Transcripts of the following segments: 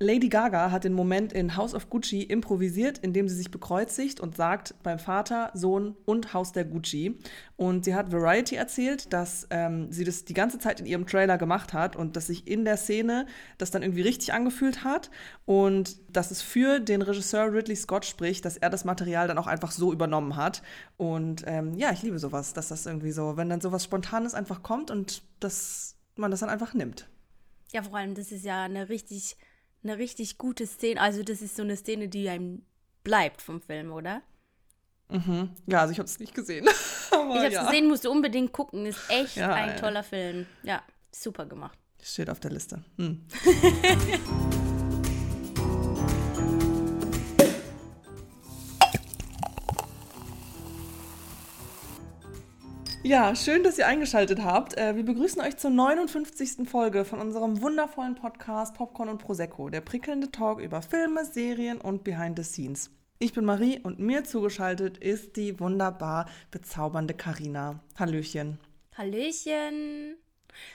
Lady Gaga hat den Moment in House of Gucci improvisiert, indem sie sich bekreuzigt und sagt beim Vater, Sohn und Haus der Gucci. Und sie hat Variety erzählt, dass ähm, sie das die ganze Zeit in ihrem Trailer gemacht hat und dass sich in der Szene das dann irgendwie richtig angefühlt hat und dass es für den Regisseur Ridley Scott spricht, dass er das Material dann auch einfach so übernommen hat. Und ähm, ja, ich liebe sowas, dass das irgendwie so, wenn dann sowas Spontanes einfach kommt und dass man das dann einfach nimmt. Ja, vor allem, das ist ja eine richtig eine richtig gute Szene. Also das ist so eine Szene, die einem bleibt vom Film, oder? Mhm. Ja, also ich habe es nicht gesehen. Ich habe es ja. gesehen, musst du unbedingt gucken. Ist echt ja, ein ja. toller Film. Ja, super gemacht. Steht auf der Liste. Hm. Ja, schön, dass ihr eingeschaltet habt. Äh, wir begrüßen euch zur 59. Folge von unserem wundervollen Podcast Popcorn und Prosecco, der prickelnde Talk über Filme, Serien und Behind the Scenes. Ich bin Marie und mir zugeschaltet ist die wunderbar bezaubernde Karina. Hallöchen. Hallöchen.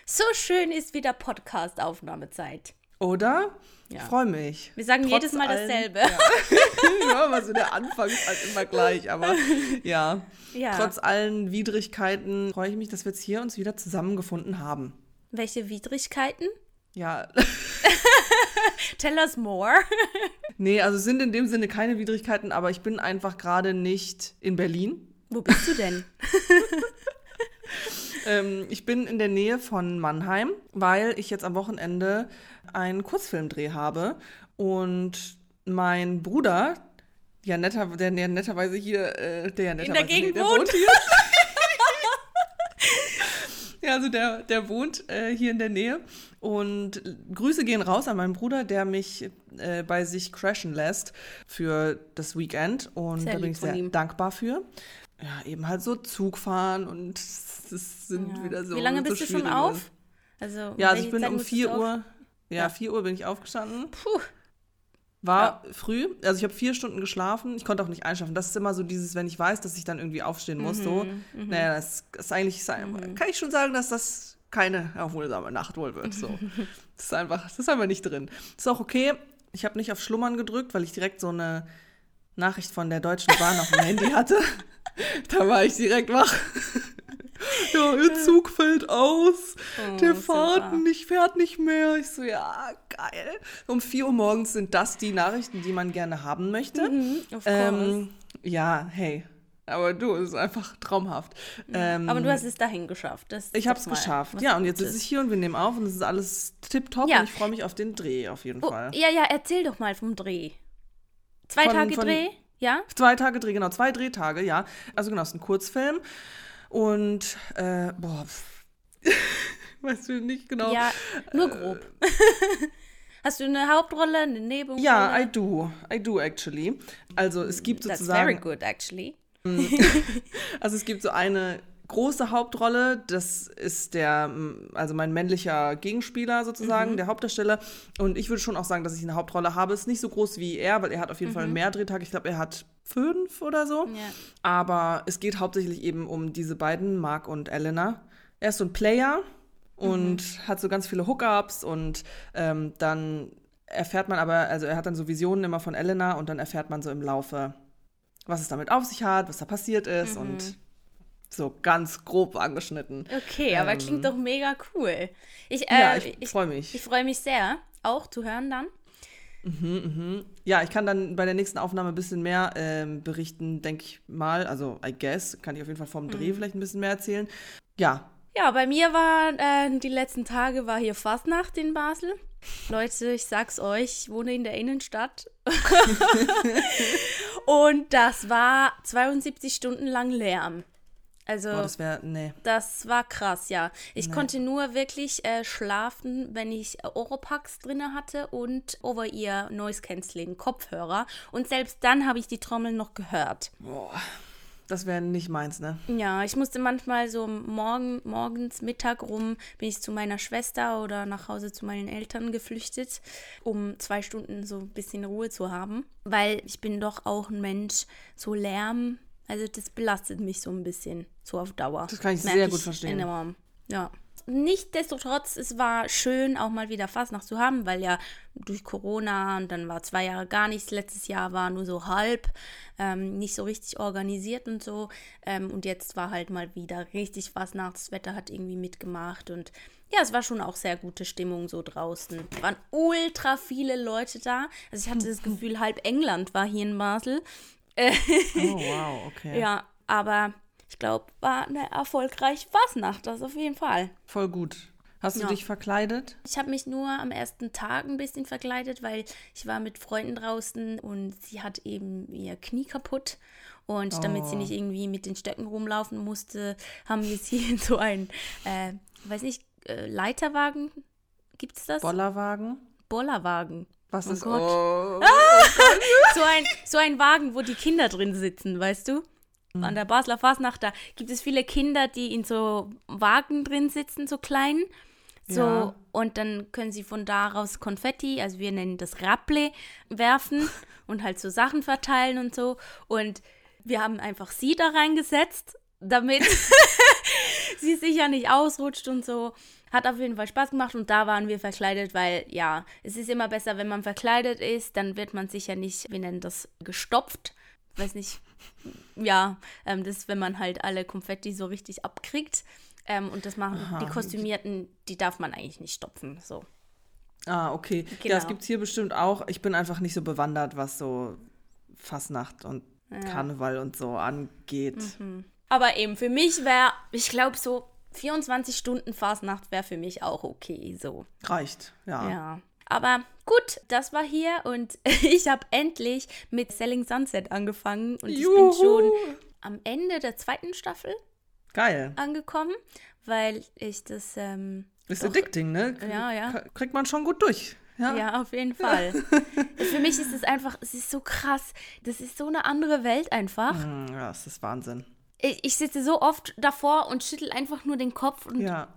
So schön ist wieder Podcast-Aufnahmezeit. Oder? Ja. Ich freue mich. Wir sagen Trotz jedes Mal allen, dasselbe. Ja. ja, aber so der Anfang ist halt immer gleich. Aber ja, ja. trotz allen Widrigkeiten freue ich mich, dass wir jetzt hier uns wieder zusammengefunden haben. Welche Widrigkeiten? Ja. Tell us more. nee, also sind in dem Sinne keine Widrigkeiten, aber ich bin einfach gerade nicht in Berlin. Wo bist du denn? Ähm, ich bin in der Nähe von Mannheim, weil ich jetzt am Wochenende einen Kurzfilmdreh habe und mein Bruder, ja netter, der ja netterweise hier, äh, der ja netterweise in der Gegend nee, der wohnt. hier. ja, also der, der wohnt äh, hier in der Nähe. Und Grüße gehen raus an meinen Bruder, der mich äh, bei sich crashen lässt für das Weekend. Und sehr da bin ich sehr dankbar für. Ja, eben halt so Zug fahren und es sind ja. wieder so. Wie lange bist so du schon auf? Also, ja, also ich bin Zeit um 4 Uhr. Ja, 4 Uhr bin ich aufgestanden. Puh. War ja. früh, also ich habe vier Stunden geschlafen. Ich konnte auch nicht einschlafen. Das ist immer so dieses, wenn ich weiß, dass ich dann irgendwie aufstehen muss. Mhm, so, mhm. naja, das ist eigentlich, mhm. kann ich schon sagen, dass das keine erholsame Nacht wohl wird. So. das ist einfach, das ist einfach nicht drin. Das ist auch okay. Ich habe nicht auf Schlummern gedrückt, weil ich direkt so eine Nachricht von der Deutschen Bahn auf dem Handy hatte. da war ich direkt wach. ja, ihr Zug fällt aus, oh, der fährt nicht, fährt nicht mehr. Ich so, ja, geil. Um 4 Uhr morgens sind das die Nachrichten, die man gerne haben möchte. Mhm, ähm, ja, hey. Aber du, es ist einfach traumhaft. Ähm, aber du hast es dahin geschafft. Das ich habe es geschafft. Ja, und jetzt sitze ich hier und wir nehmen auf und es ist alles tipptopp ja. und ich freue mich auf den Dreh auf jeden oh, Fall. Ja, ja, erzähl doch mal vom Dreh. Zwei Tage Dreh, ja? Zwei Tage Dreh, genau, zwei Drehtage, ja. Also genau, es ist ein Kurzfilm. Und, äh, boah, weißt du nicht genau. Ja, nur grob. Äh, Hast du eine Hauptrolle, eine Nebenrolle? Ja, I do. I do actually. Also es gibt sozusagen. That's very good actually. also es gibt so eine große Hauptrolle, das ist der, also mein männlicher Gegenspieler sozusagen, mhm. der Hauptdarsteller. Und ich würde schon auch sagen, dass ich eine Hauptrolle habe. Ist nicht so groß wie er, weil er hat auf jeden mhm. Fall mehr Drehtage. Ich glaube, er hat fünf oder so. Ja. Aber es geht hauptsächlich eben um diese beiden, Mark und Elena. Er ist so ein Player und mhm. hat so ganz viele Hookups und ähm, dann erfährt man aber, also er hat dann so Visionen immer von Elena und dann erfährt man so im Laufe, was es damit auf sich hat, was da passiert ist mhm. und so ganz grob angeschnitten. Okay, aber klingt ähm, doch mega cool. Ich, äh, ja, ich, ich freue mich. Ich freue mich sehr, auch zu hören dann. Mhm, mhm. Ja, ich kann dann bei der nächsten Aufnahme ein bisschen mehr ähm, berichten, denke ich mal. Also, I guess, kann ich auf jeden Fall vom Dreh mhm. vielleicht ein bisschen mehr erzählen. Ja. Ja, bei mir war äh, die letzten Tage war hier Fastnacht in Basel. Leute, ich sag's euch, ich wohne in der Innenstadt. Und das war 72 Stunden lang Lärm. Also, oh, das wäre, nee. Das war krass, ja. Ich nee. konnte nur wirklich äh, schlafen, wenn ich Oropax drin hatte und Over-Ear Noise Cancelling Kopfhörer. Und selbst dann habe ich die Trommel noch gehört. Boah, das wäre nicht meins, ne? Ja, ich musste manchmal so morgen, morgens, Mittag rum, bin ich zu meiner Schwester oder nach Hause zu meinen Eltern geflüchtet, um zwei Stunden so ein bisschen Ruhe zu haben. Weil ich bin doch auch ein Mensch, so Lärm also das belastet mich so ein bisschen, so auf Dauer. Das kann ich Merk sehr gut verstehen. Enorm. Ja. nichtsdestotrotz, es war schön, auch mal wieder Fastnacht zu haben, weil ja durch Corona und dann war zwei Jahre gar nichts. Letztes Jahr war nur so halb, ähm, nicht so richtig organisiert und so. Ähm, und jetzt war halt mal wieder richtig Fastnacht. Das Wetter hat irgendwie mitgemacht und ja, es war schon auch sehr gute Stimmung so draußen. Es waren ultra viele Leute da. Also ich hatte das Gefühl, halb England war hier in Basel. Oh, wow, okay. Ja, aber ich glaube, war eine erfolgreiche Fasnacht, das auf jeden Fall. Voll gut. Hast du ja. dich verkleidet? Ich habe mich nur am ersten Tag ein bisschen verkleidet, weil ich war mit Freunden draußen und sie hat eben ihr Knie kaputt. Und oh. damit sie oh. nicht irgendwie mit den Stöcken rumlaufen musste, haben wir sie in so einen, äh, weiß nicht, äh, Leiterwagen, gibt es das? Bollerwagen? Bollerwagen. Was oh ist Gott. Oh, so, ein, so ein Wagen, wo die Kinder drin sitzen, weißt du? Mhm. An der Basler Fasnacht, da gibt es viele Kinder, die in so Wagen drin sitzen, so klein. So, ja. und dann können sie von daraus Konfetti, also wir nennen das Rapple, werfen und halt so Sachen verteilen und so. Und wir haben einfach sie da reingesetzt, damit sie sicher nicht ausrutscht und so. Hat auf jeden Fall Spaß gemacht und da waren wir verkleidet, weil ja, es ist immer besser, wenn man verkleidet ist, dann wird man sicher nicht, wir nennen das, gestopft. Weiß nicht, ja, ähm, das ist, wenn man halt alle Konfetti so richtig abkriegt. Ähm, und das machen Aha. die Kostümierten, die darf man eigentlich nicht stopfen. So. Ah, okay. Genau. Ja, es gibt hier bestimmt auch. Ich bin einfach nicht so bewandert, was so Fasnacht und ja. Karneval und so angeht. Mhm. Aber eben für mich wäre, ich glaube, so 24 Stunden Fasnacht wäre für mich auch okay. So. Reicht, ja. Ja. Aber gut, das war hier und ich habe endlich mit Selling Sunset angefangen und Juhu. ich bin schon am Ende der zweiten Staffel Geil. angekommen, weil ich das. Ähm, ist doch, addicting, ne? Ja, ja. Kriegt man schon gut durch. Ja, ja auf jeden Fall. Für mich ist es einfach, es ist so krass. Das ist so eine andere Welt einfach. Mm, ja, es ist Wahnsinn. Ich, sitze so oft davor und schüttel einfach nur den Kopf und ja.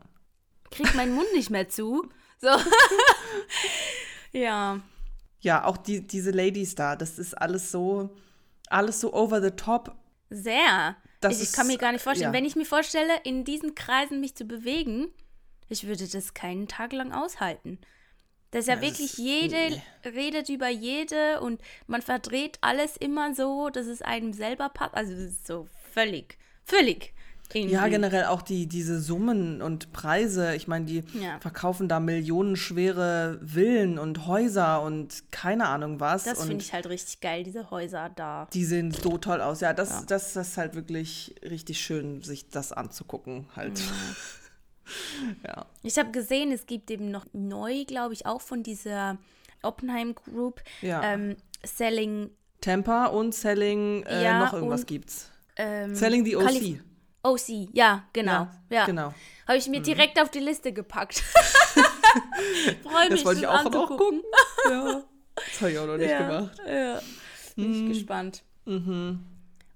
krieg meinen Mund nicht mehr zu. So. ja. Ja, auch die, diese Ladies da, das ist alles so, alles so over the top. Sehr. Ich, ich, kann mir gar nicht vorstellen, ja. wenn ich mir vorstelle, in diesen Kreisen mich zu bewegen, ich würde das keinen Tag lang aushalten. Das ist ja, ja wirklich ist, jede nee. redet über jede und man verdreht alles immer so, dass es einem selber passt. Also das ist so völlig, völlig irgendwie. Ja, generell auch die, diese Summen und Preise. Ich meine, die ja. verkaufen da millionenschwere Villen und Häuser und keine Ahnung was. Das finde ich halt richtig geil, diese Häuser da. Die sehen so toll aus. Ja, das, ja. Das, das ist halt wirklich richtig schön, sich das anzugucken halt. Ja. ja. Ich habe gesehen, es gibt eben noch neu, glaube ich, auch von dieser Oppenheim Group. Ja. Ähm, Selling. Tampa und Selling, äh, ja, noch irgendwas gibt's. Ähm, Selling the OC. Calif OC, ja, genau. Ja, ja. genau. Habe ich mir mhm. direkt auf die Liste gepackt. Freue mich, das wollte ich auch noch gucken. ja. Das habe ich auch noch nicht ja, gemacht. Ja. Bin ich mhm. gespannt. Mhm.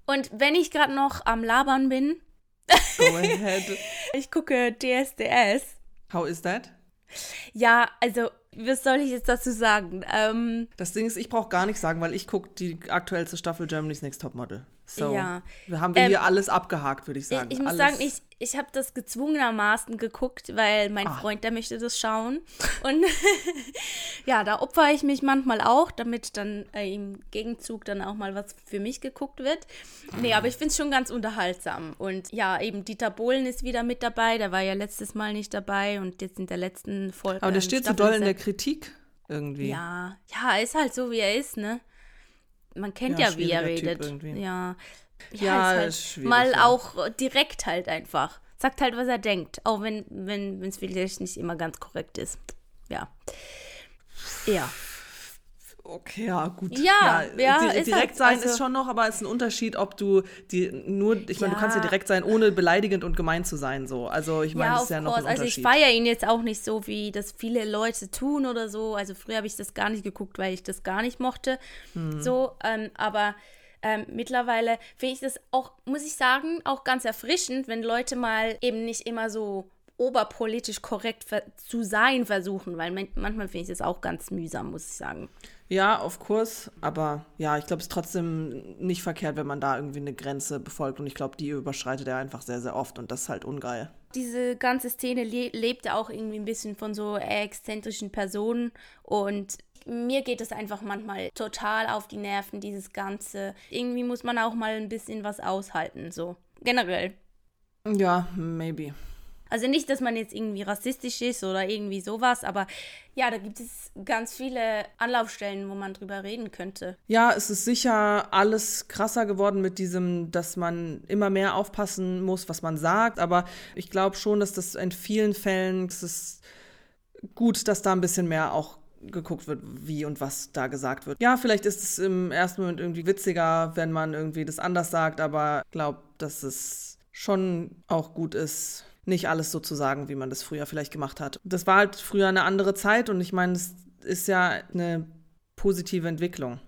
Und wenn ich gerade noch am Labern bin, Go ahead. ich gucke DSDS. How is that? Ja, also was soll ich jetzt dazu sagen? Ähm, das Ding ist, ich brauche gar nichts sagen, weil ich gucke die aktuellste Staffel Germany's Next Topmodel. So, ja. wir haben wir ähm, hier alles abgehakt, würde ich sagen. Ich, ich muss alles. sagen, ich, ich habe das gezwungenermaßen geguckt, weil mein ah. Freund, der möchte das schauen. Und ja, da opfere ich mich manchmal auch, damit dann äh, im Gegenzug dann auch mal was für mich geguckt wird. Nee, aber ich finde es schon ganz unterhaltsam. Und ja, eben Dieter Bohlen ist wieder mit dabei. Der war ja letztes Mal nicht dabei und jetzt in der letzten Folge. Aber der steht so doll in der Kritik irgendwie. Ja, ja, ist halt so, wie er ist, ne? Man kennt ja, ja wie er redet. Ja. Ja, ja ist halt mal ja. auch direkt halt einfach. Sagt halt, was er denkt. Auch wenn wenn es vielleicht nicht immer ganz korrekt ist. Ja. Ja. Okay, ja, gut. Ja, ja, ja di direkt halt, sein also, ist schon noch, aber es ist ein Unterschied, ob du die nur, ich meine, ja. du kannst ja direkt sein, ohne beleidigend und gemein zu sein, so. Also ich meine, ja, das ist ja noch ein Also ich feiere ihn jetzt auch nicht so, wie das viele Leute tun oder so. Also früher habe ich das gar nicht geguckt, weil ich das gar nicht mochte. Hm. So, ähm, aber ähm, mittlerweile finde ich das auch, muss ich sagen, auch ganz erfrischend, wenn Leute mal eben nicht immer so oberpolitisch korrekt zu sein versuchen, weil manchmal finde ich das auch ganz mühsam, muss ich sagen. Ja, auf Kurs, aber ja, ich glaube, es ist trotzdem nicht verkehrt, wenn man da irgendwie eine Grenze befolgt und ich glaube, die überschreitet er einfach sehr, sehr oft und das ist halt ungeil. Diese ganze Szene le lebt auch irgendwie ein bisschen von so exzentrischen Personen und mir geht es einfach manchmal total auf die Nerven, dieses Ganze. Irgendwie muss man auch mal ein bisschen was aushalten, so generell. Ja, maybe. Also nicht, dass man jetzt irgendwie rassistisch ist oder irgendwie sowas, aber ja, da gibt es ganz viele Anlaufstellen, wo man drüber reden könnte. Ja, es ist sicher alles krasser geworden mit diesem, dass man immer mehr aufpassen muss, was man sagt, aber ich glaube schon, dass das in vielen Fällen, es ist gut, dass da ein bisschen mehr auch geguckt wird, wie und was da gesagt wird. Ja, vielleicht ist es im ersten Moment irgendwie witziger, wenn man irgendwie das anders sagt, aber ich glaube, dass es schon auch gut ist, nicht alles so zu sagen, wie man das früher vielleicht gemacht hat. Das war halt früher eine andere Zeit und ich meine, es ist ja eine positive Entwicklung.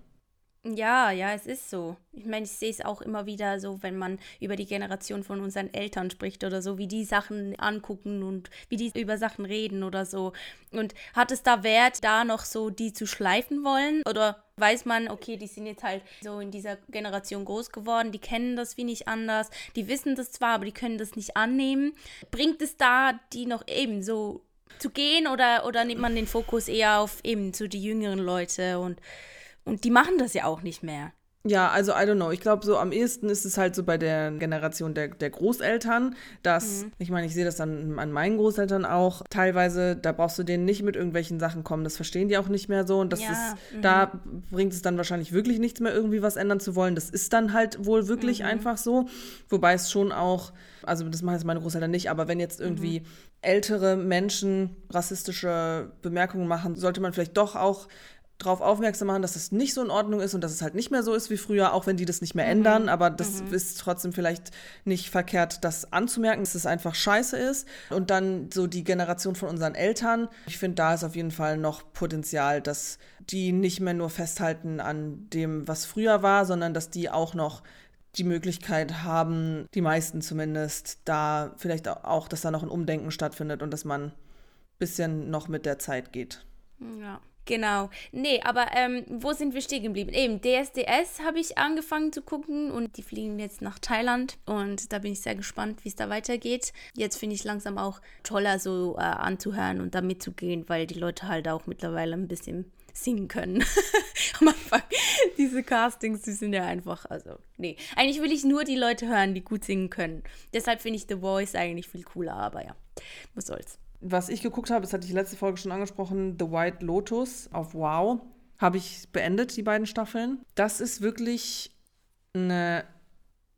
Ja, ja, es ist so. Ich meine, ich sehe es auch immer wieder so, wenn man über die Generation von unseren Eltern spricht oder so, wie die Sachen angucken und wie die über Sachen reden oder so. Und hat es da Wert, da noch so die zu schleifen wollen? Oder weiß man, okay, die sind jetzt halt so in dieser Generation groß geworden, die kennen das wie nicht anders, die wissen das zwar, aber die können das nicht annehmen. Bringt es da, die noch eben so zu gehen oder, oder nimmt man den Fokus eher auf eben zu die jüngeren Leute und und die machen das ja auch nicht mehr. Ja, also I don't know. Ich glaube, so am ehesten ist es halt so bei der Generation der, der Großeltern, dass, mhm. ich meine, ich sehe das dann an meinen Großeltern auch, teilweise, da brauchst du denen nicht mit irgendwelchen Sachen kommen. Das verstehen die auch nicht mehr so. Und das ja, ist, mhm. da bringt es dann wahrscheinlich wirklich nichts mehr, irgendwie was ändern zu wollen. Das ist dann halt wohl wirklich mhm. einfach so. Wobei es schon auch, also das machen jetzt meine Großeltern nicht, aber wenn jetzt irgendwie mhm. ältere Menschen rassistische Bemerkungen machen, sollte man vielleicht doch auch darauf aufmerksam machen, dass es nicht so in Ordnung ist und dass es halt nicht mehr so ist wie früher, auch wenn die das nicht mehr mhm. ändern. Aber das mhm. ist trotzdem vielleicht nicht verkehrt, das anzumerken, dass es einfach scheiße ist. Und dann so die Generation von unseren Eltern. Ich finde, da ist auf jeden Fall noch Potenzial, dass die nicht mehr nur festhalten an dem, was früher war, sondern dass die auch noch die Möglichkeit haben, die meisten zumindest, da vielleicht auch, dass da noch ein Umdenken stattfindet und dass man ein bisschen noch mit der Zeit geht. Ja. Genau. Nee, aber ähm, wo sind wir stehen geblieben? Eben, DSDS habe ich angefangen zu gucken und die fliegen jetzt nach Thailand und da bin ich sehr gespannt, wie es da weitergeht. Jetzt finde ich langsam auch toller so äh, anzuhören und da mitzugehen, weil die Leute halt auch mittlerweile ein bisschen singen können. Am Anfang, diese Castings, die sind ja einfach, also, nee. Eigentlich will ich nur die Leute hören, die gut singen können. Deshalb finde ich The Voice eigentlich viel cooler, aber ja, was soll's was ich geguckt habe, das hatte ich letzte Folge schon angesprochen, The White Lotus auf Wow, habe ich beendet, die beiden Staffeln. Das ist wirklich eine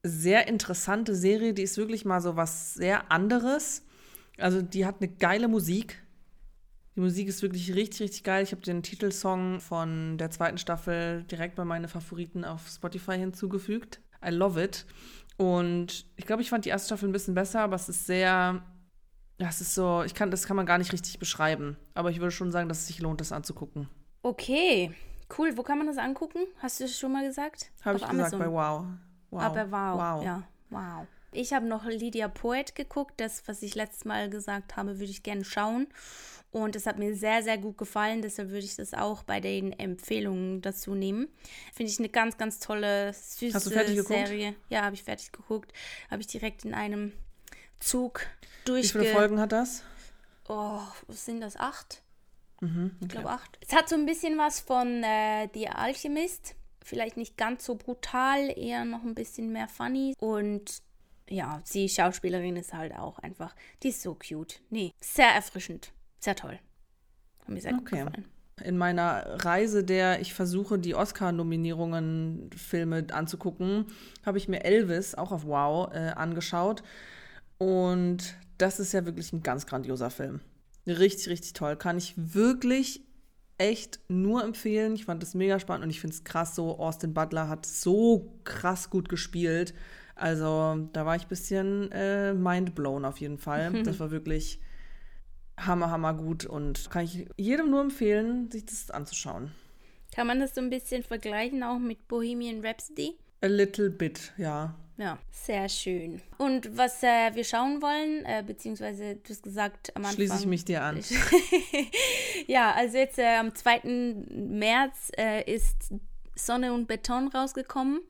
sehr interessante Serie, die ist wirklich mal so was sehr anderes. Also die hat eine geile Musik. Die Musik ist wirklich richtig, richtig geil. Ich habe den Titelsong von der zweiten Staffel direkt bei meinen Favoriten auf Spotify hinzugefügt. I love it. Und ich glaube, ich fand die erste Staffel ein bisschen besser, aber es ist sehr das ist so, ich kann, das kann man gar nicht richtig beschreiben. Aber ich würde schon sagen, dass es sich lohnt, das anzugucken. Okay, cool. Wo kann man das angucken? Hast du es schon mal gesagt? Habe ich Amazon. gesagt bei Wow. wow. Aber wow. wow. Ja, wow. Ich habe noch Lydia Poet geguckt. Das, was ich letztes Mal gesagt habe, würde ich gerne schauen. Und es hat mir sehr, sehr gut gefallen. Deshalb würde ich das auch bei den Empfehlungen dazu nehmen. Finde ich eine ganz, ganz tolle, süße Hast du fertig Serie. Geguckt? Ja, habe ich fertig geguckt. Habe ich direkt in einem Zug durch. Wie viele Folgen hat das? Oh, sind das? Acht? Mhm, okay. Ich glaube acht. Es hat so ein bisschen was von äh, The Alchemist. Vielleicht nicht ganz so brutal, eher noch ein bisschen mehr funny. Und ja, die Schauspielerin ist halt auch einfach, die ist so cute. Nee, sehr erfrischend. Sehr toll. Hat mir sehr gut okay. gefallen. In meiner Reise, der ich versuche, die Oscar-Nominierungen Filme anzugucken, habe ich mir Elvis auch auf Wow äh, angeschaut. Und das ist ja wirklich ein ganz grandioser Film. Richtig, richtig toll. Kann ich wirklich echt nur empfehlen. Ich fand das mega spannend und ich finde es krass so. Austin Butler hat so krass gut gespielt. Also da war ich ein bisschen äh, mindblown auf jeden Fall. Das war wirklich hammer, hammer gut und kann ich jedem nur empfehlen, sich das anzuschauen. Kann man das so ein bisschen vergleichen auch mit Bohemian Rhapsody? A little bit, ja. Ja, sehr schön. Und was äh, wir schauen wollen, äh, beziehungsweise du hast gesagt am Anfang. Schließe ich mich dir an. ja, also jetzt äh, am 2. März äh, ist Sonne und Beton rausgekommen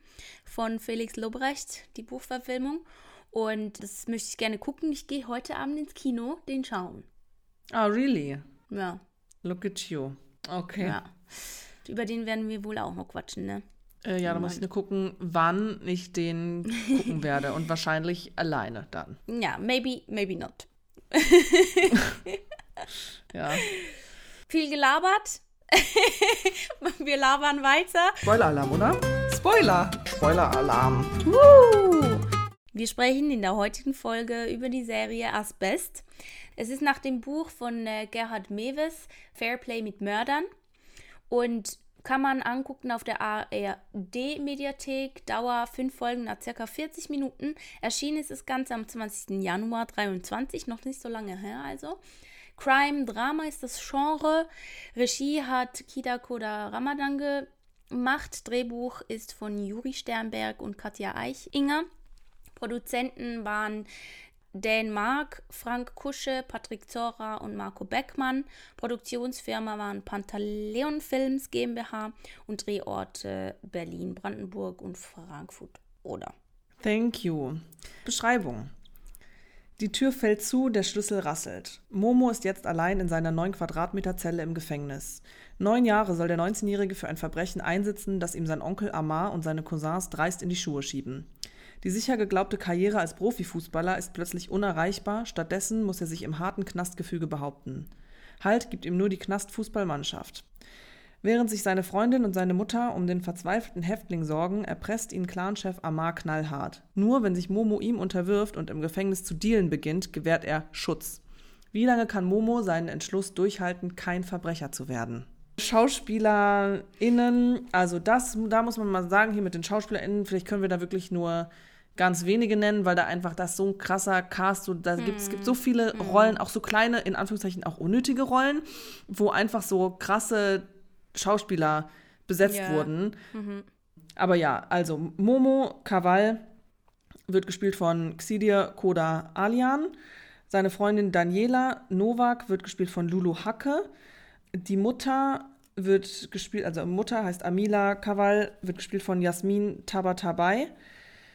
von Felix Lobrecht, die Buchverfilmung. Und das möchte ich gerne gucken. Ich gehe heute Abend ins Kino, den schauen. Ah, oh, really? Ja. Look at you. Okay. Ja. Über den werden wir wohl auch noch quatschen, ne? Äh, ja, da muss ich nur gucken, wann ich den gucken werde. Und wahrscheinlich alleine dann. Ja, maybe, maybe not. ja. Viel gelabert. wir labern weiter. Spoiler-Alarm, oder? Spoiler! Spoiler-Alarm. Wir sprechen in der heutigen Folge über die Serie Asbest. Es ist nach dem Buch von äh, Gerhard Mewes, Fairplay mit Mördern. Und kann man angucken auf der ARD-Mediathek. Dauer 5 Folgen nach ca. 40 Minuten. Erschienen ist das Ganze am 20. Januar 23, noch nicht so lange her also. Crime, Drama ist das Genre. Regie hat Kida Koda Ramadan gemacht. Drehbuch ist von Juri Sternberg und Katja Eichinger. Produzenten waren Dan Mark, Frank Kusche, Patrick Zora und Marco Beckmann. Produktionsfirma waren Pantaleon Films GmbH und Drehorte Berlin, Brandenburg und Frankfurt oder. Thank you. Beschreibung. Die Tür fällt zu, der Schlüssel rasselt. Momo ist jetzt allein in seiner 9 Quadratmeter Zelle im Gefängnis. Neun Jahre soll der 19-Jährige für ein Verbrechen einsitzen, das ihm sein Onkel Amar und seine Cousins dreist in die Schuhe schieben. Die sicher geglaubte Karriere als Profifußballer ist plötzlich unerreichbar, stattdessen muss er sich im harten Knastgefüge behaupten. Halt gibt ihm nur die Knastfußballmannschaft. Während sich seine Freundin und seine Mutter um den verzweifelten Häftling sorgen, erpresst ihn Clanchef Amar knallhart. Nur wenn sich Momo ihm unterwirft und im Gefängnis zu dealen beginnt, gewährt er Schutz. Wie lange kann Momo seinen Entschluss durchhalten, kein Verbrecher zu werden? SchauspielerInnen, also das, da muss man mal sagen, hier mit den SchauspielerInnen, vielleicht können wir da wirklich nur ganz wenige nennen, weil da einfach das so ein krasser Cast, so, da gibt, es gibt so viele mm. Rollen, auch so kleine, in Anführungszeichen auch unnötige Rollen, wo einfach so krasse Schauspieler besetzt yeah. wurden. Mhm. Aber ja, also Momo Kaval wird gespielt von Xidir Koda Alian. Seine Freundin Daniela Novak wird gespielt von Lulu Hacke. Die Mutter wird gespielt, also Mutter heißt Amila Kaval, wird gespielt von Jasmin Tabatabai.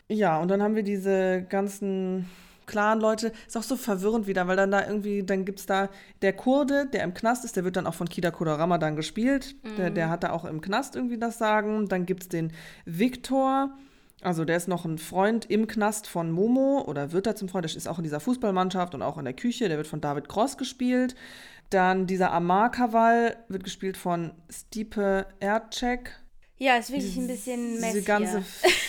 Ja, und dann haben wir diese ganzen Clan-Leute. Ist auch so verwirrend wieder, weil dann da irgendwie, dann gibt es da der Kurde, der im Knast ist, der wird dann auch von Kida Koda Ramadan gespielt. Mhm. Der, der hat da auch im Knast irgendwie das Sagen. Dann gibt es den Viktor. Also der ist noch ein Freund im Knast von Momo oder wird da zum Freund. Der ist auch in dieser Fußballmannschaft und auch in der Küche. Der wird von David Cross gespielt. Dann dieser Amar Kaval wird gespielt von Stipe Erdcek. Ja, ist wirklich ein bisschen messy. Diese ganze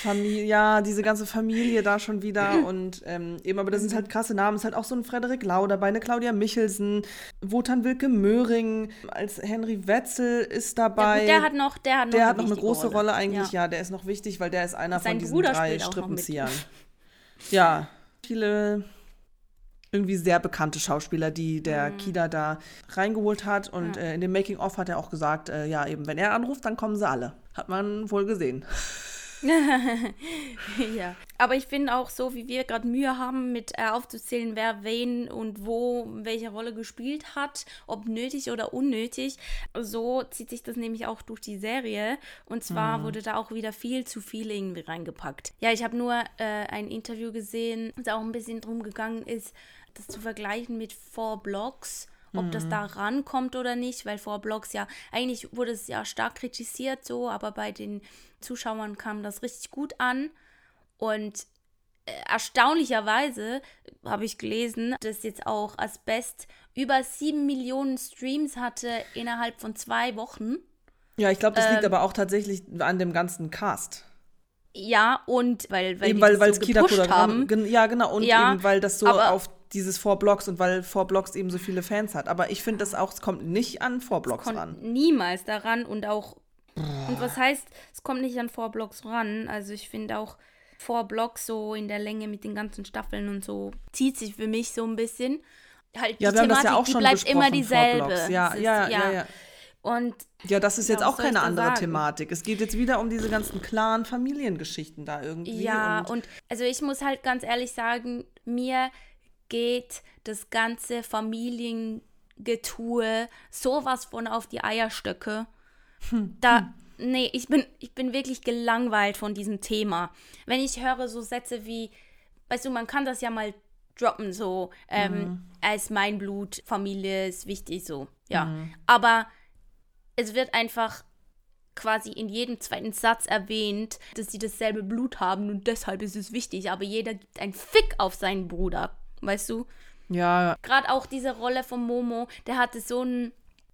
Familie, ja, diese ganze Familie da schon wieder und ähm, eben, aber das sind halt krasse Namen. Es ist halt auch so ein Frederik Lau dabei, eine Claudia Michelsen, Wotan Wilke Möhring, als Henry Wetzel ist dabei. Ja, der hat noch, der hat noch, der eine, hat noch eine große Rolle, Rolle eigentlich, ja. ja. der ist noch wichtig, weil der ist einer Sein von diesen Bruder drei Strippenziehern. Ja, viele irgendwie sehr bekannte Schauspieler, die der mhm. Kida da reingeholt hat. Und ja. äh, in dem Making-of hat er auch gesagt, äh, ja, eben, wenn er anruft, dann kommen sie alle. Hat man wohl gesehen. ja, aber ich finde auch so, wie wir gerade Mühe haben, mit äh, aufzuzählen, wer wen und wo welche Rolle gespielt hat, ob nötig oder unnötig, so zieht sich das nämlich auch durch die Serie. Und zwar mhm. wurde da auch wieder viel zu viel irgendwie reingepackt. Ja, ich habe nur äh, ein Interview gesehen, das auch ein bisschen drum gegangen ist, das zu vergleichen mit Four Blocks ob mhm. das da rankommt oder nicht, weil Four Blocks ja, eigentlich wurde es ja stark kritisiert so, aber bei den Zuschauern kam das richtig gut an und äh, erstaunlicherweise habe ich gelesen, dass jetzt auch Asbest über sieben Millionen Streams hatte innerhalb von zwei Wochen. Ja, ich glaube, das ähm, liegt aber auch tatsächlich an dem ganzen Cast. Ja, und weil, weil eben weil, weil so Kida haben. Ja, genau. Und ja, eben weil das so auf dieses Four Blocks und weil Four Blocks eben so viele Fans hat. Aber ich finde das auch, es kommt nicht an Four Blocks es kommt ran. Niemals daran und auch. Und was heißt, es kommt nicht an Four Blocks ran? Also ich finde auch Four Blocks so in der Länge mit den ganzen Staffeln und so zieht sich für mich so ein bisschen. Halt ja, die wir Thematik, haben das ja auch schon die bleibt immer dieselbe. Ja, ja, ja, ja, ja. Und ja, das ist jetzt auch keine andere sagen? Thematik. Es geht jetzt wieder um diese ganzen klaren Familiengeschichten da irgendwie. Ja, und, und also ich muss halt ganz ehrlich sagen, mir geht das ganze Familiengetue sowas von auf die Eierstöcke. Hm. Da, nee, ich bin, ich bin wirklich gelangweilt von diesem Thema. Wenn ich höre so Sätze wie, weißt du, man kann das ja mal droppen, so, ähm, mhm. als mein Blut, Familie ist wichtig, so, ja. Mhm. Aber es wird einfach quasi in jedem zweiten Satz erwähnt, dass sie dasselbe Blut haben und deshalb ist es wichtig, aber jeder gibt einen Fick auf seinen Bruder, weißt du? Ja. Gerade auch diese Rolle von Momo, der hatte so einen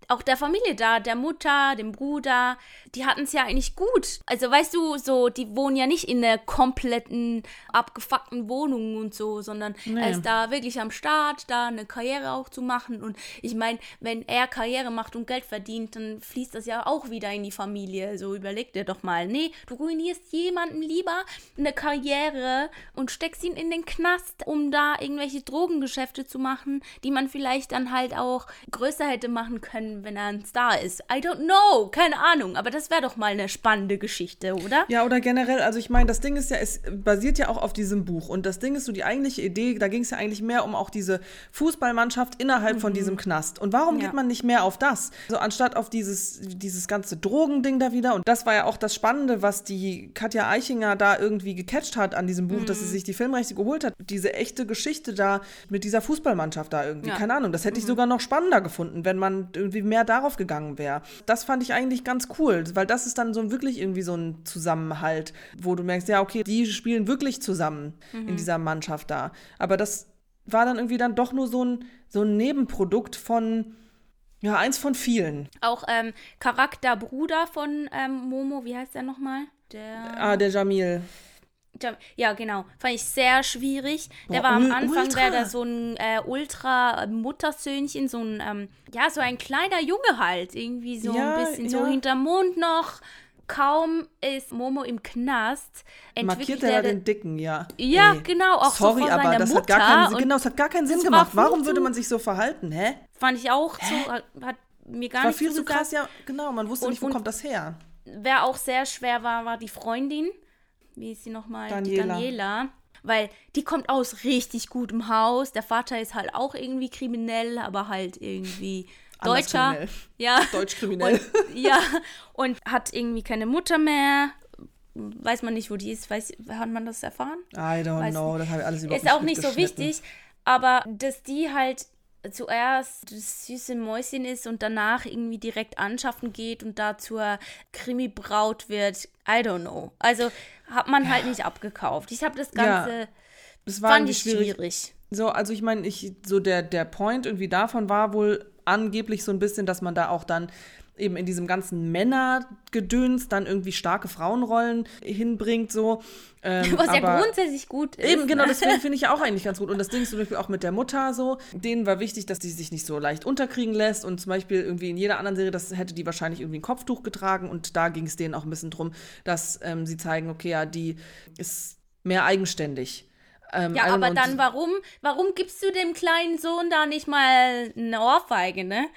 auch der Familie da, der Mutter, dem Bruder, die hatten es ja eigentlich gut. Also weißt du, so, die wohnen ja nicht in der kompletten abgefuckten Wohnung und so, sondern nee. er ist da wirklich am Start, da eine Karriere auch zu machen. Und ich meine, wenn er Karriere macht und Geld verdient, dann fließt das ja auch wieder in die Familie. So überleg dir doch mal. Nee, du ruinierst jemanden lieber eine Karriere und steckst ihn in den Knast, um da irgendwelche Drogengeschäfte zu machen, die man vielleicht dann halt auch größer hätte machen können wenn er ein Star ist. I don't know, keine Ahnung, aber das wäre doch mal eine spannende Geschichte, oder? Ja, oder generell, also ich meine, das Ding ist ja, es basiert ja auch auf diesem Buch und das Ding ist so die eigentliche Idee, da ging es ja eigentlich mehr um auch diese Fußballmannschaft innerhalb mhm. von diesem Knast. Und warum ja. geht man nicht mehr auf das? So anstatt auf dieses, dieses ganze Drogending da wieder und das war ja auch das Spannende, was die Katja Eichinger da irgendwie gecatcht hat an diesem Buch, mhm. dass sie mhm. sich die Filmrechte geholt hat. Diese echte Geschichte da mit dieser Fußballmannschaft da irgendwie, ja. keine Ahnung, das hätte ich mhm. sogar noch spannender gefunden, wenn man irgendwie mehr darauf gegangen wäre. Das fand ich eigentlich ganz cool, weil das ist dann so wirklich irgendwie so ein Zusammenhalt, wo du merkst, ja, okay, die spielen wirklich zusammen mhm. in dieser Mannschaft da. Aber das war dann irgendwie dann doch nur so ein, so ein Nebenprodukt von, ja, eins von vielen. Auch ähm, Charakterbruder von ähm, Momo, wie heißt der nochmal? Der. Ah, der Jamil. Ja, genau. Fand ich sehr schwierig. Der Boah, war am Anfang, wäre da so ein äh, Ultra-Muttersöhnchen, so ein, ähm, ja, so ein kleiner Junge halt. Irgendwie so ja, ein bisschen ja. so hinterm Mond noch. Kaum ist Momo im Knast, markiert er den Dicken, ja. Ja, Ey. genau. Auch Sorry, so aber das Mutter. hat gar keinen Sinn. Genau, das hat gar keinen Sinn gemacht. Warum würde man sich so verhalten, hä? Fand ich auch hä? so, hat mir gar war nicht viel so krass, ja, genau. Man wusste und, nicht, wo kommt das her. Wer auch sehr schwer war, war die Freundin wie ist sie nochmal? Daniela. Die Daniela. Weil die kommt aus richtig gutem Haus. Der Vater ist halt auch irgendwie kriminell, aber halt irgendwie Deutscher. Ja. Deutschkriminell. Und, ja. Und hat irgendwie keine Mutter mehr. Weiß man nicht, wo die ist. Weiß, hat man das erfahren? I don't Weiß know. Das habe ich alles überhaupt Ist auch nicht so wichtig. Aber dass die halt zuerst das süße Mäuschen ist und danach irgendwie direkt anschaffen geht und da zur Krimi-Braut wird, I don't know. Also hat man halt nicht abgekauft. Ich habe das Ganze, ja, das war fand ich schwierig. schwierig. So, also ich meine, ich, so der, der Point irgendwie davon war wohl angeblich so ein bisschen, dass man da auch dann eben in diesem ganzen Männergedöns dann irgendwie starke Frauenrollen hinbringt, so. Ähm, Was ja grundsätzlich gut ist. Eben, genau, ne? deswegen finde ich ja auch eigentlich ganz gut. Und das Ding ist zum Beispiel auch mit der Mutter so. Denen war wichtig, dass die sich nicht so leicht unterkriegen lässt. Und zum Beispiel irgendwie in jeder anderen Serie, das hätte die wahrscheinlich irgendwie ein Kopftuch getragen. Und da ging es denen auch ein bisschen drum, dass ähm, sie zeigen, okay, ja, die ist mehr eigenständig. Ähm, ja, aber dann warum, warum gibst du dem kleinen Sohn da nicht mal eine Ohrfeige, ne?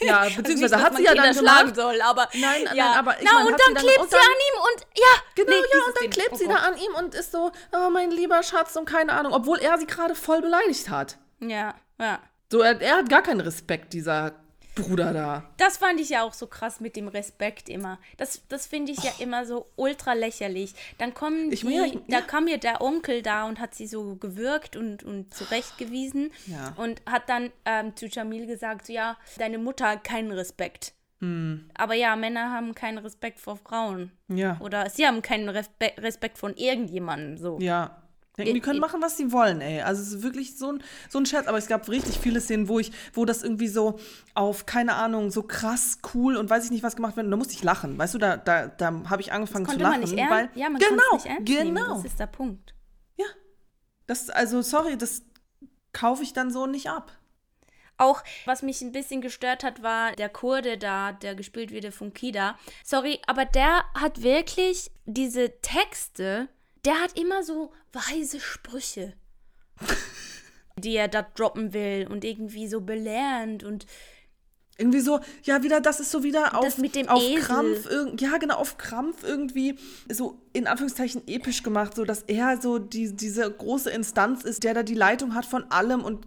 Ja, also beziehungsweise also nicht, hat sie ja dann schlagen soll, aber nein, ja. nein, aber ich Na, mein, und dann klebt sie, an ihm und ja, genau, nee, ja, und dann klebt sie da an ihm und ist so, oh mein lieber Schatz und keine Ahnung, obwohl er sie gerade voll beleidigt hat. Ja, ja. So, er, er hat gar keinen Respekt, dieser Bruder da. Das fand ich ja auch so krass mit dem Respekt immer. Das, das finde ich oh. ja immer so ultra lächerlich. Dann kommen ich die, ja, ja. da kam mir der Onkel da und hat sie so gewürgt und, und zurechtgewiesen ja. und hat dann ähm, zu Jamil gesagt, ja, deine Mutter hat keinen Respekt. Hm. Aber ja, Männer haben keinen Respekt vor Frauen. Ja. Oder sie haben keinen Respe Respekt von irgendjemandem. So. Ja, Denken, die können machen, was sie wollen, ey. Also es ist wirklich so ein, so ein Scherz. Aber es gab richtig viele Szenen, wo ich, wo das irgendwie so auf, keine Ahnung, so krass cool und weiß ich nicht was gemacht wird. Und da musste ich lachen. Weißt du, da, da, da habe ich angefangen zu lachen. Man nicht weil, ja, man genau, nicht ernst genau. Nehmen. Das ist der Punkt. Ja. Das, also, sorry, das kaufe ich dann so nicht ab. Auch, was mich ein bisschen gestört hat, war der Kurde da, der gespielt wird von Kida. Sorry, aber der hat wirklich diese Texte der hat immer so weise Sprüche, die er da droppen will und irgendwie so belehrend und irgendwie so, ja, wieder, das ist so wieder auf, das mit dem auf Esel. Krampf, ja, genau, auf Krampf irgendwie so in Anführungszeichen episch gemacht, so dass er so die, diese große Instanz ist, der da die Leitung hat von allem und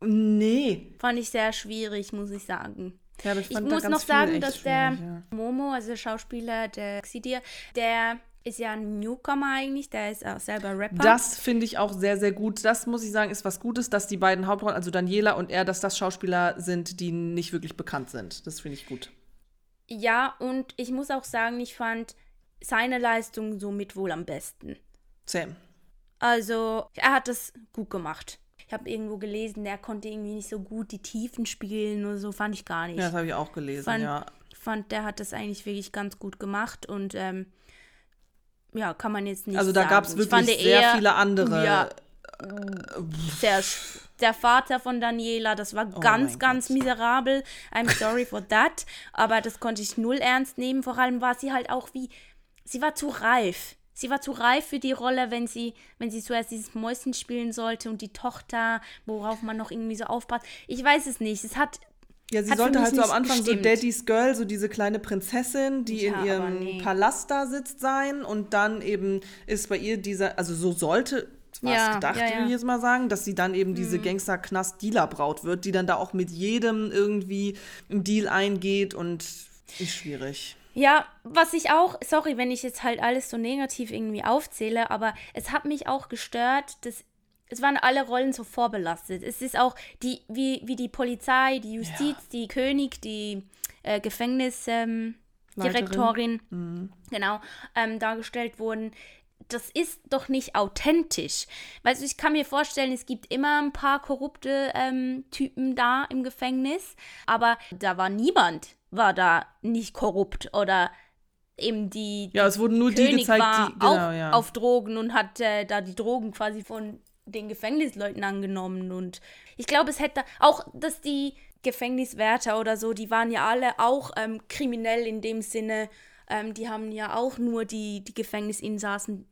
nee. Fand ich sehr schwierig, muss ich sagen. Ja, ich, ich muss noch sagen, dass der ja. Momo, also der Schauspieler, der Xidir, der ist ja ein Newcomer eigentlich, der ist auch selber Rapper. Das finde ich auch sehr, sehr gut. Das muss ich sagen, ist was Gutes, dass die beiden Hauptrollen, also Daniela und er, dass das Schauspieler sind, die nicht wirklich bekannt sind. Das finde ich gut. Ja, und ich muss auch sagen, ich fand seine Leistung somit wohl am besten. Sam. Also, er hat es gut gemacht. Ich habe irgendwo gelesen, der konnte irgendwie nicht so gut die Tiefen spielen oder so, fand ich gar nicht. Ja, das habe ich auch gelesen, fand, ja. fand, der hat das eigentlich wirklich ganz gut gemacht und ähm, ja, kann man jetzt nicht Also da gab es wirklich sehr eher, viele andere. Ja, der, der Vater von Daniela, das war oh ganz, ganz Gott. miserabel. I'm sorry for that. Aber das konnte ich null ernst nehmen. Vor allem war sie halt auch wie, sie war zu reif. Sie war zu reif für die Rolle, wenn sie, wenn sie zuerst dieses Mäuschen spielen sollte und die Tochter, worauf man noch irgendwie so aufpasst. Ich weiß es nicht. Es hat ja, sie sollte halt so am Anfang gestimmt. so Daddy's Girl, so diese kleine Prinzessin, die ja, in ihrem nee. Palast da sitzt sein und dann eben ist bei ihr dieser, also so sollte war ja, gedacht, ja, ja. würde ich jetzt mal sagen, dass sie dann eben diese mhm. Gangster-Knast-Dealer-Braut wird, die dann da auch mit jedem irgendwie einen Deal eingeht und ist schwierig. Ja, was ich auch, sorry, wenn ich jetzt halt alles so negativ irgendwie aufzähle, aber es hat mich auch gestört, dass es waren alle Rollen so vorbelastet. Es ist auch die, wie, wie die Polizei, die Justiz, ja. die König, die äh, Gefängnisdirektorin, ähm, mhm. genau, ähm, dargestellt wurden. Das ist doch nicht authentisch. Weißt du, ich kann mir vorstellen, es gibt immer ein paar korrupte ähm, Typen da im Gefängnis, aber da war niemand, war da nicht korrupt oder eben die, ja, es wurden nur König die gezeigt, war die genau, auch ja. auf Drogen und hat äh, da die Drogen quasi von den Gefängnisleuten angenommen und ich glaube, es hätte auch, dass die Gefängniswärter oder so, die waren ja alle auch ähm, kriminell in dem Sinne, ähm, die haben ja auch nur die, die Gefängnisinsassen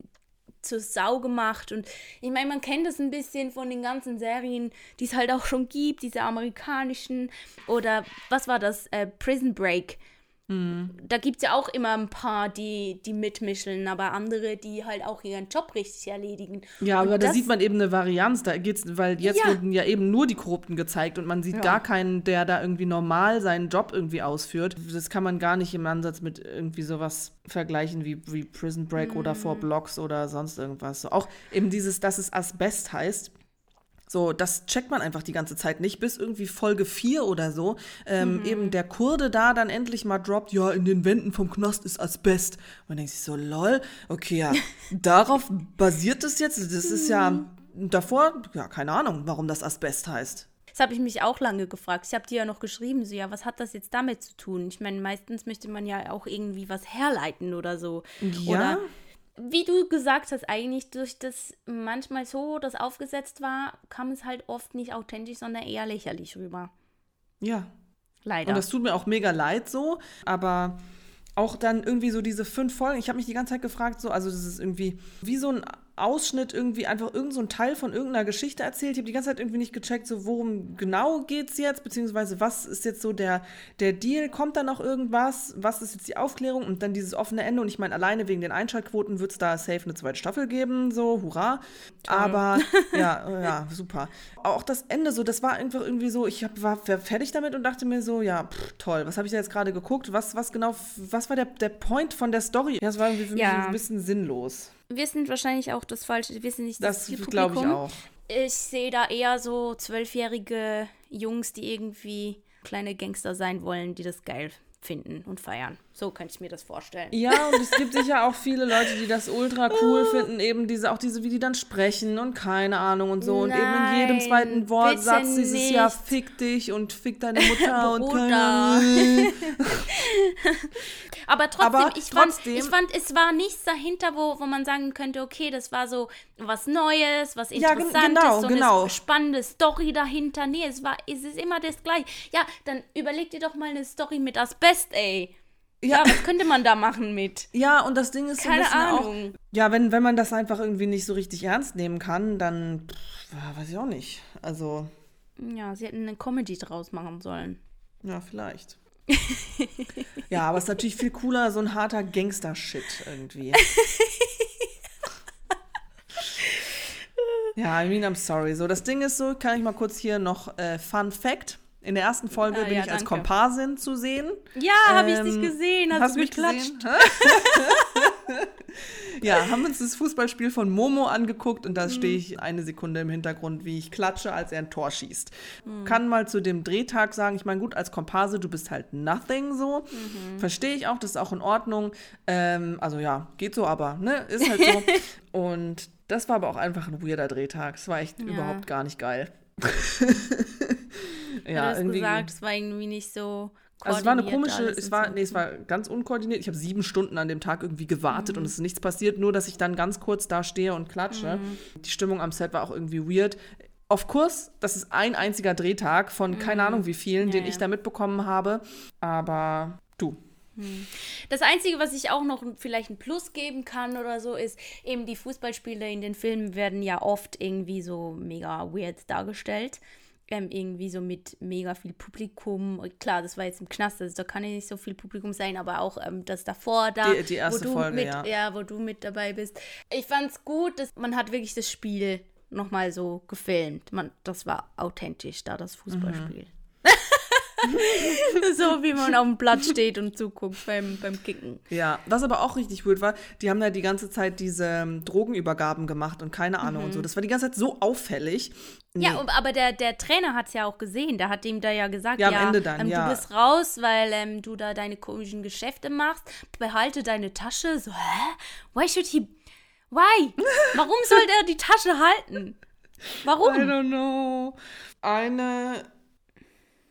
zur Sau gemacht und ich meine, man kennt das ein bisschen von den ganzen Serien, die es halt auch schon gibt, diese amerikanischen oder was war das, äh, Prison Break, Mhm. Da gibt es ja auch immer ein paar, die, die mitmischen, aber andere, die halt auch ihren Job richtig erledigen. Ja, und aber da sieht man eben eine Varianz, da geht's, weil jetzt ja. wurden ja eben nur die Korrupten gezeigt und man sieht ja. gar keinen, der da irgendwie normal seinen Job irgendwie ausführt. Das kann man gar nicht im Ansatz mit irgendwie sowas vergleichen wie, wie Prison Break mhm. oder Four Blocks oder sonst irgendwas. So, auch eben dieses, dass es Asbest heißt so, das checkt man einfach die ganze Zeit nicht, bis irgendwie Folge 4 oder so ähm, mhm. eben der Kurde da dann endlich mal droppt, ja, in den Wänden vom Knast ist Asbest. Und man denkt sich so, lol, okay, ja, darauf basiert es jetzt. Das ist ja mhm. davor, ja, keine Ahnung, warum das Asbest heißt. Das habe ich mich auch lange gefragt. Ich habe dir ja noch geschrieben, so, ja, was hat das jetzt damit zu tun? Ich meine, meistens möchte man ja auch irgendwie was herleiten oder so. Ja. Oder wie du gesagt hast, eigentlich durch das manchmal so, das aufgesetzt war, kam es halt oft nicht authentisch, sondern eher lächerlich rüber. Ja. Leider. Und das tut mir auch mega leid so, aber auch dann irgendwie so diese fünf Folgen. Ich habe mich die ganze Zeit gefragt, so, also das ist irgendwie wie so ein Ausschnitt irgendwie einfach irgend so Teil von irgendeiner Geschichte erzählt. Ich habe die ganze Zeit irgendwie nicht gecheckt, so worum genau geht es jetzt, beziehungsweise was ist jetzt so der, der Deal, kommt da noch irgendwas, was ist jetzt die Aufklärung und dann dieses offene Ende und ich meine, alleine wegen den Einschaltquoten wird es da safe eine zweite Staffel geben, so, hurra. Toll. Aber ja, ja, super. Auch das Ende so, das war einfach irgendwie so, ich hab, war fertig damit und dachte mir so, ja, pff, toll, was habe ich da jetzt gerade geguckt, was, was genau, was war der, der Point von der Story? Ja, das war irgendwie für ja. mich ein bisschen sinnlos wir sind wahrscheinlich auch das Falsche. Wir sind nicht das, das glaube ich auch. Ich sehe da eher so zwölfjährige Jungs, die irgendwie kleine Gangster sein wollen, die das geil finden und feiern. So könnte ich mir das vorstellen. Ja, und es gibt sicher auch viele Leute, die das ultra cool finden, eben diese, auch diese, wie die dann sprechen und keine Ahnung und so. Nein, und eben in jedem zweiten Wortsatz dieses nicht. Jahr fick dich und fick deine Mutter und keine Aber trotzdem, Aber ich, trotzdem fand, ich fand, es war nichts dahinter, wo, wo man sagen könnte, okay, das war so was Neues, was Interessantes, ja, genau, so genau. eine spannende Story dahinter. Nee, es war, es ist immer das gleiche. Ja, dann überleg dir doch mal eine Story mit Asbest, ey. Ja. ja. was könnte man da machen mit? Ja, und das Ding ist Keine so ein Ahnung. auch. Ja, wenn, wenn man das einfach irgendwie nicht so richtig ernst nehmen kann, dann pff, weiß ich auch nicht. Also. Ja, sie hätten eine Comedy draus machen sollen. Ja, vielleicht. ja, aber es ist natürlich viel cooler, so ein harter Gangster-Shit irgendwie. ja, I mean, I'm sorry. So, das Ding ist so, kann ich mal kurz hier noch äh, Fun Fact. In der ersten Folge ah, bin ja, ich als Komparsin zu sehen. Ja, ähm, habe ich dich gesehen. Hast, hast du mich geklatscht? ja, haben uns das Fußballspiel von Momo angeguckt und da mhm. stehe ich eine Sekunde im Hintergrund, wie ich klatsche, als er ein Tor schießt. Mhm. Kann mal zu dem Drehtag sagen, ich meine, gut, als Komparse, du bist halt nothing so. Mhm. Verstehe ich auch, das ist auch in Ordnung. Ähm, also ja, geht so, aber, ne, ist halt so. und das war aber auch einfach ein weirder Drehtag. Es war echt ja. überhaupt gar nicht geil. ja, du hast irgendwie gesagt, es war irgendwie nicht so also es war eine komische, es war, nee, es war ganz unkoordiniert. Ich habe sieben Stunden an dem Tag irgendwie gewartet mhm. und es ist nichts passiert, nur dass ich dann ganz kurz da stehe und klatsche. Mhm. Die Stimmung am Set war auch irgendwie weird. Auf Kurs, das ist ein einziger Drehtag von mhm. keine Ahnung wie vielen, ja, den ja. ich da mitbekommen habe. Aber du, mhm. das Einzige, was ich auch noch vielleicht ein Plus geben kann oder so, ist eben die Fußballspiele in den Filmen werden ja oft irgendwie so mega weird dargestellt ähm, irgendwie so mit mega viel Publikum. Klar, das war jetzt im Knast, also da kann ja nicht so viel Publikum sein, aber auch ähm, das davor da, die, die erste wo du Folge, mit, ja. ja, wo du mit dabei bist. Ich fand's gut, dass man hat wirklich das Spiel nochmal so gefilmt. Man, das war authentisch da, das Fußballspiel. Mhm. so wie man auf dem Blatt steht und zuguckt beim, beim Kicken. Ja, was aber auch richtig weird war, die haben da die ganze Zeit diese ähm, Drogenübergaben gemacht und keine Ahnung mhm. und so. Das war die ganze Zeit so auffällig. Nee. Ja, aber der, der Trainer hat es ja auch gesehen. Der hat ihm da ja gesagt, ja, am Ende dann, ähm, ja. du bist raus, weil ähm, du da deine komischen Geschäfte machst. Behalte deine Tasche. So, hä? Why should he... Why? Warum soll der die Tasche halten? Warum? I don't know. Eine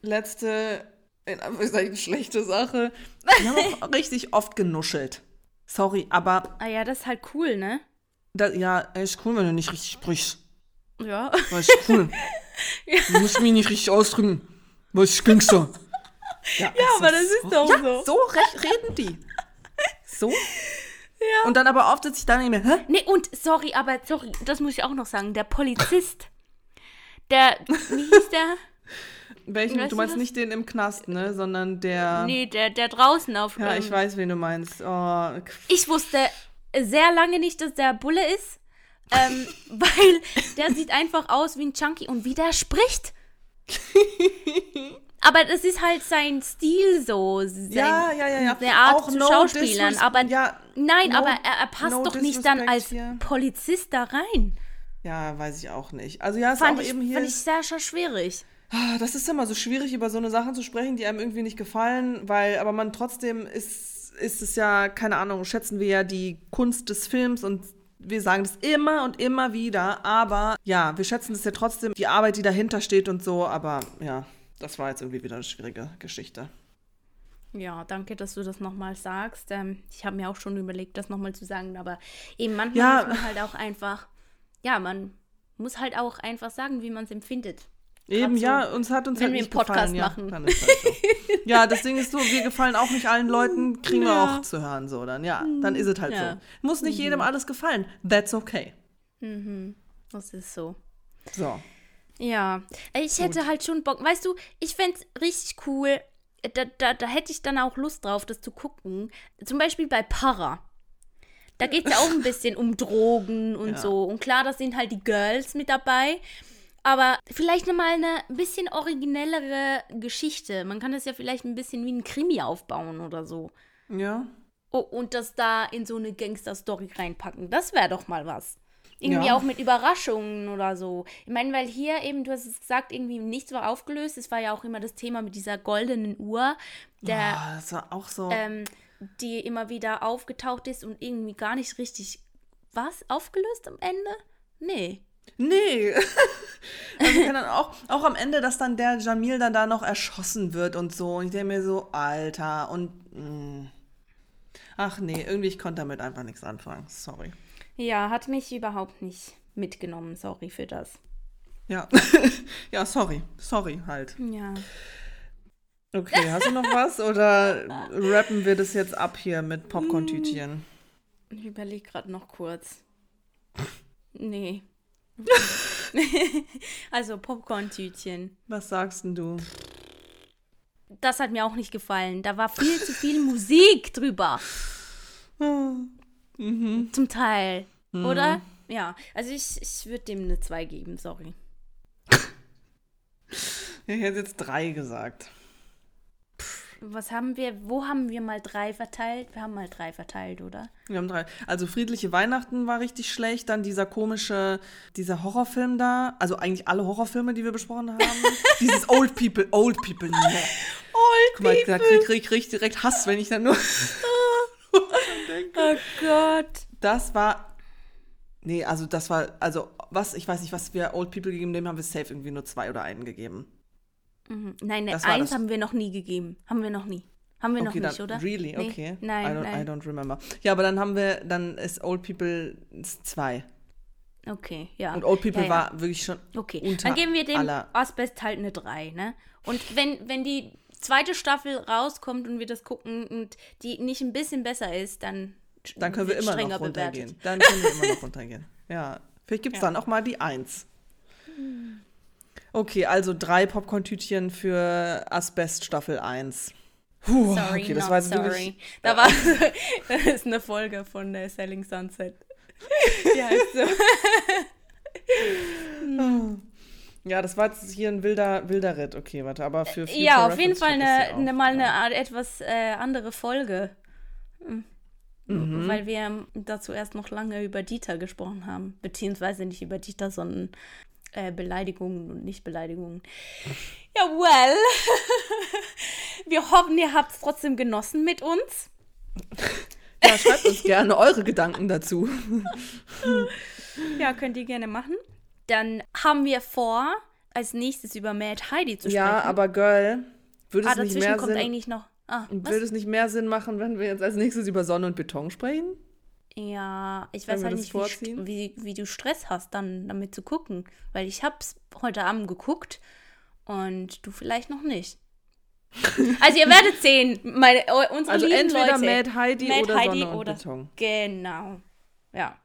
letzte, in Anführungszeichen, schlechte Sache. Die haben auch richtig oft genuschelt. Sorry, aber. Ah ja, das ist halt cool, ne? Da, ja, ist cool, wenn du nicht richtig sprichst. Ja. Das ist cool. ja. Du musst mich nicht richtig ausdrücken. Was ist Gangster? Ja, ja aber das ist doch ja, so. So reden die. So. Ja. Und dann aber oft sitze ich da nicht mehr, hä? Nee, und sorry, aber sorry, das muss ich auch noch sagen. Der Polizist, der, wie hieß der? Welchen? Weißt du meinst du nicht den im Knast, ne? Sondern der. Nee, der, der draußen auf. Ja, ich weiß, wen du meinst. Oh. Ich wusste sehr lange nicht, dass der Bulle ist. Ähm, weil der sieht einfach aus wie ein Chunky und wie der spricht. aber das ist halt sein Stil so. Sein, ja, ja, ja, ja. Seine Art Auch zu no Schauspielern. Aber ja, nein, no, aber er, er passt no doch nicht dann als hier. Polizist da rein. Ja, weiß ich auch nicht. Also ja, ist fand auch ich, eben hier. Fand ich sehr, sehr schwierig. Ah, das ist immer so schwierig, über so eine Sachen zu sprechen, die einem irgendwie nicht gefallen, weil, aber man trotzdem ist, ist es ja, keine Ahnung, schätzen wir ja die Kunst des Films und wir sagen das immer und immer wieder, aber ja, wir schätzen es ja trotzdem, die Arbeit, die dahinter steht und so, aber ja, das war jetzt irgendwie wieder eine schwierige Geschichte. Ja, danke, dass du das nochmal sagst. Ähm, ich habe mir auch schon überlegt, das nochmal zu sagen, aber eben manchmal ja. muss man halt auch einfach, ja, man muss halt auch einfach sagen, wie man es empfindet. Eben, so, ja, uns hat uns wenn halt wir nicht einen Podcast gefallen. machen. Ja, halt so. ja, das Ding ist so, wir gefallen auch nicht allen Leuten, kriegen ja. wir auch zu hören so. Dann ja, dann ist es halt ja. so. Muss nicht mhm. jedem alles gefallen. That's okay. Mhm. Das ist so. So. Ja, ich hätte Gut. halt schon Bock. Weißt du, ich fände es richtig cool. Da, da, da hätte ich dann auch Lust drauf, das zu gucken. Zum Beispiel bei Para. Da geht es ja auch ein bisschen um Drogen und ja. so. Und klar, da sind halt die Girls mit dabei. Aber vielleicht nochmal eine bisschen originellere Geschichte. Man kann das ja vielleicht ein bisschen wie ein Krimi aufbauen oder so. Ja. Oh, und das da in so eine Gangster-Story reinpacken. Das wäre doch mal was. Irgendwie ja. auch mit Überraschungen oder so. Ich meine, weil hier eben, du hast es gesagt, irgendwie nichts war aufgelöst. Es war ja auch immer das Thema mit dieser goldenen Uhr, der, oh, das war auch so. Ähm, die immer wieder aufgetaucht ist und irgendwie gar nicht richtig was aufgelöst am Ende? Nee. Nee. also kann dann auch, auch am Ende, dass dann der Jamil dann da noch erschossen wird und so. Und ich denke mir so, Alter, und. Mh. Mm. Ach nee, irgendwie, ich konnte damit einfach nichts anfangen. Sorry. Ja, hat mich überhaupt nicht mitgenommen. Sorry für das. Ja. ja, sorry. Sorry halt. Ja. Okay, hast du noch was? Oder rappen wir das jetzt ab hier mit Popcorn-Tütchen? Ich überlege gerade noch kurz. Nee. also Popcorn-Tütchen. Was sagst denn du? Das hat mir auch nicht gefallen. Da war viel zu viel Musik drüber. Mhm. Zum Teil. Mhm. Oder? Ja. Also ich, ich würde dem eine 2 geben, sorry. Ich hätte jetzt 3 gesagt. Was haben wir, wo haben wir mal drei verteilt? Wir haben mal drei verteilt, oder? Wir haben drei. Also Friedliche Weihnachten war richtig schlecht, dann dieser komische, dieser Horrorfilm da, also eigentlich alle Horrorfilme, die wir besprochen haben. Dieses Old People, Old People, ne. Old Guck mal, da krieg, krieg, krieg ich direkt Hass, wenn ich dann nur Oh Gott. Das war. Nee, also das war, also was, ich weiß nicht, was wir Old People gegeben haben, dem haben wir safe irgendwie nur zwei oder einen gegeben. Mhm. Nein, ne, war eins das. haben wir noch nie gegeben. Haben wir noch nie. Haben wir noch okay, nicht, dann, oder? Really? Nee. Okay. Nein, I don't, nein. I don't remember. Ja, aber dann haben wir, dann ist Old People zwei. Okay, ja. Und Old People ja, ja. war wirklich schon Okay, unter dann geben wir dem. Asbest halt eine 3, ne? Und wenn, wenn die zweite Staffel rauskommt und wir das gucken und die nicht ein bisschen besser ist, dann Dann können wir immer noch runtergehen. bewertet. Dann können wir immer noch runtergehen. Ja. Vielleicht gibt es Ja. dann auch mal die Eins. Okay, also drei Popcorn-Tütchen für Asbest Staffel 1. Puh, Sorry, okay, das war jetzt sorry. wirklich. Da war, das ist eine Folge von äh, Selling Sunset. Die heißt so. Ja, das war jetzt hier ein wilder, wilder Ritt. Okay, warte, aber für Future Ja, auf jeden Reference Fall check ich eine, eine, mal eine Art, etwas äh, andere Folge. Mhm. Weil wir dazu erst noch lange über Dieter gesprochen haben. Beziehungsweise nicht über Dieter, sondern äh, Beleidigungen und Nicht-Beleidigungen. Ja, well. wir hoffen, ihr habt es trotzdem genossen mit uns. Ja, schreibt uns gerne eure Gedanken dazu. Ja, könnt ihr gerne machen. Dann haben wir vor, als nächstes über Mad Heidi zu sprechen. Ja, aber Girl, würde ah, es nicht dazwischen mehr kommt Sinn, eigentlich noch. Ah, würde es nicht mehr Sinn machen, wenn wir jetzt als nächstes über Sonne und Beton sprechen? Ja, ich weiß halt nicht, wie, wie, wie du Stress hast, dann damit zu gucken. Weil ich hab's heute Abend geguckt und du vielleicht noch nicht. Also ihr werdet sehen, meine, unsere Also lieben entweder Leute. Mad Heidi Mad oder Heidi Sonne und oder- Beton. Genau. Ja.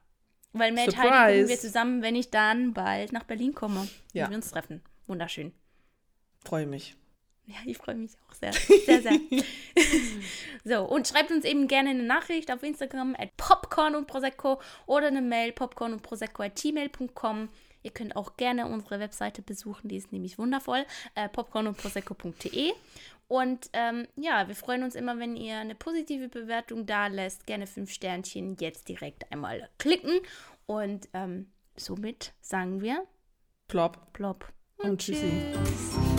Weil Mad Heidi Surprise. gucken wir zusammen, wenn ich dann bald nach Berlin komme. Ja. Und wir uns treffen. Wunderschön. Freue mich. Ja, ich freue mich auch sehr. Sehr, sehr. so, und schreibt uns eben gerne eine Nachricht auf Instagram at popcorn und prosecco oder eine Mail popcorn und prosecco at gmail.com. Ihr könnt auch gerne unsere Webseite besuchen, die ist nämlich wundervoll, äh, popcorn und prosecco.de. Und ähm, ja, wir freuen uns immer, wenn ihr eine positive Bewertung da lässt. Gerne fünf Sternchen jetzt direkt einmal klicken. Und ähm, somit sagen wir Plop plopp und tschüssi. tschüss.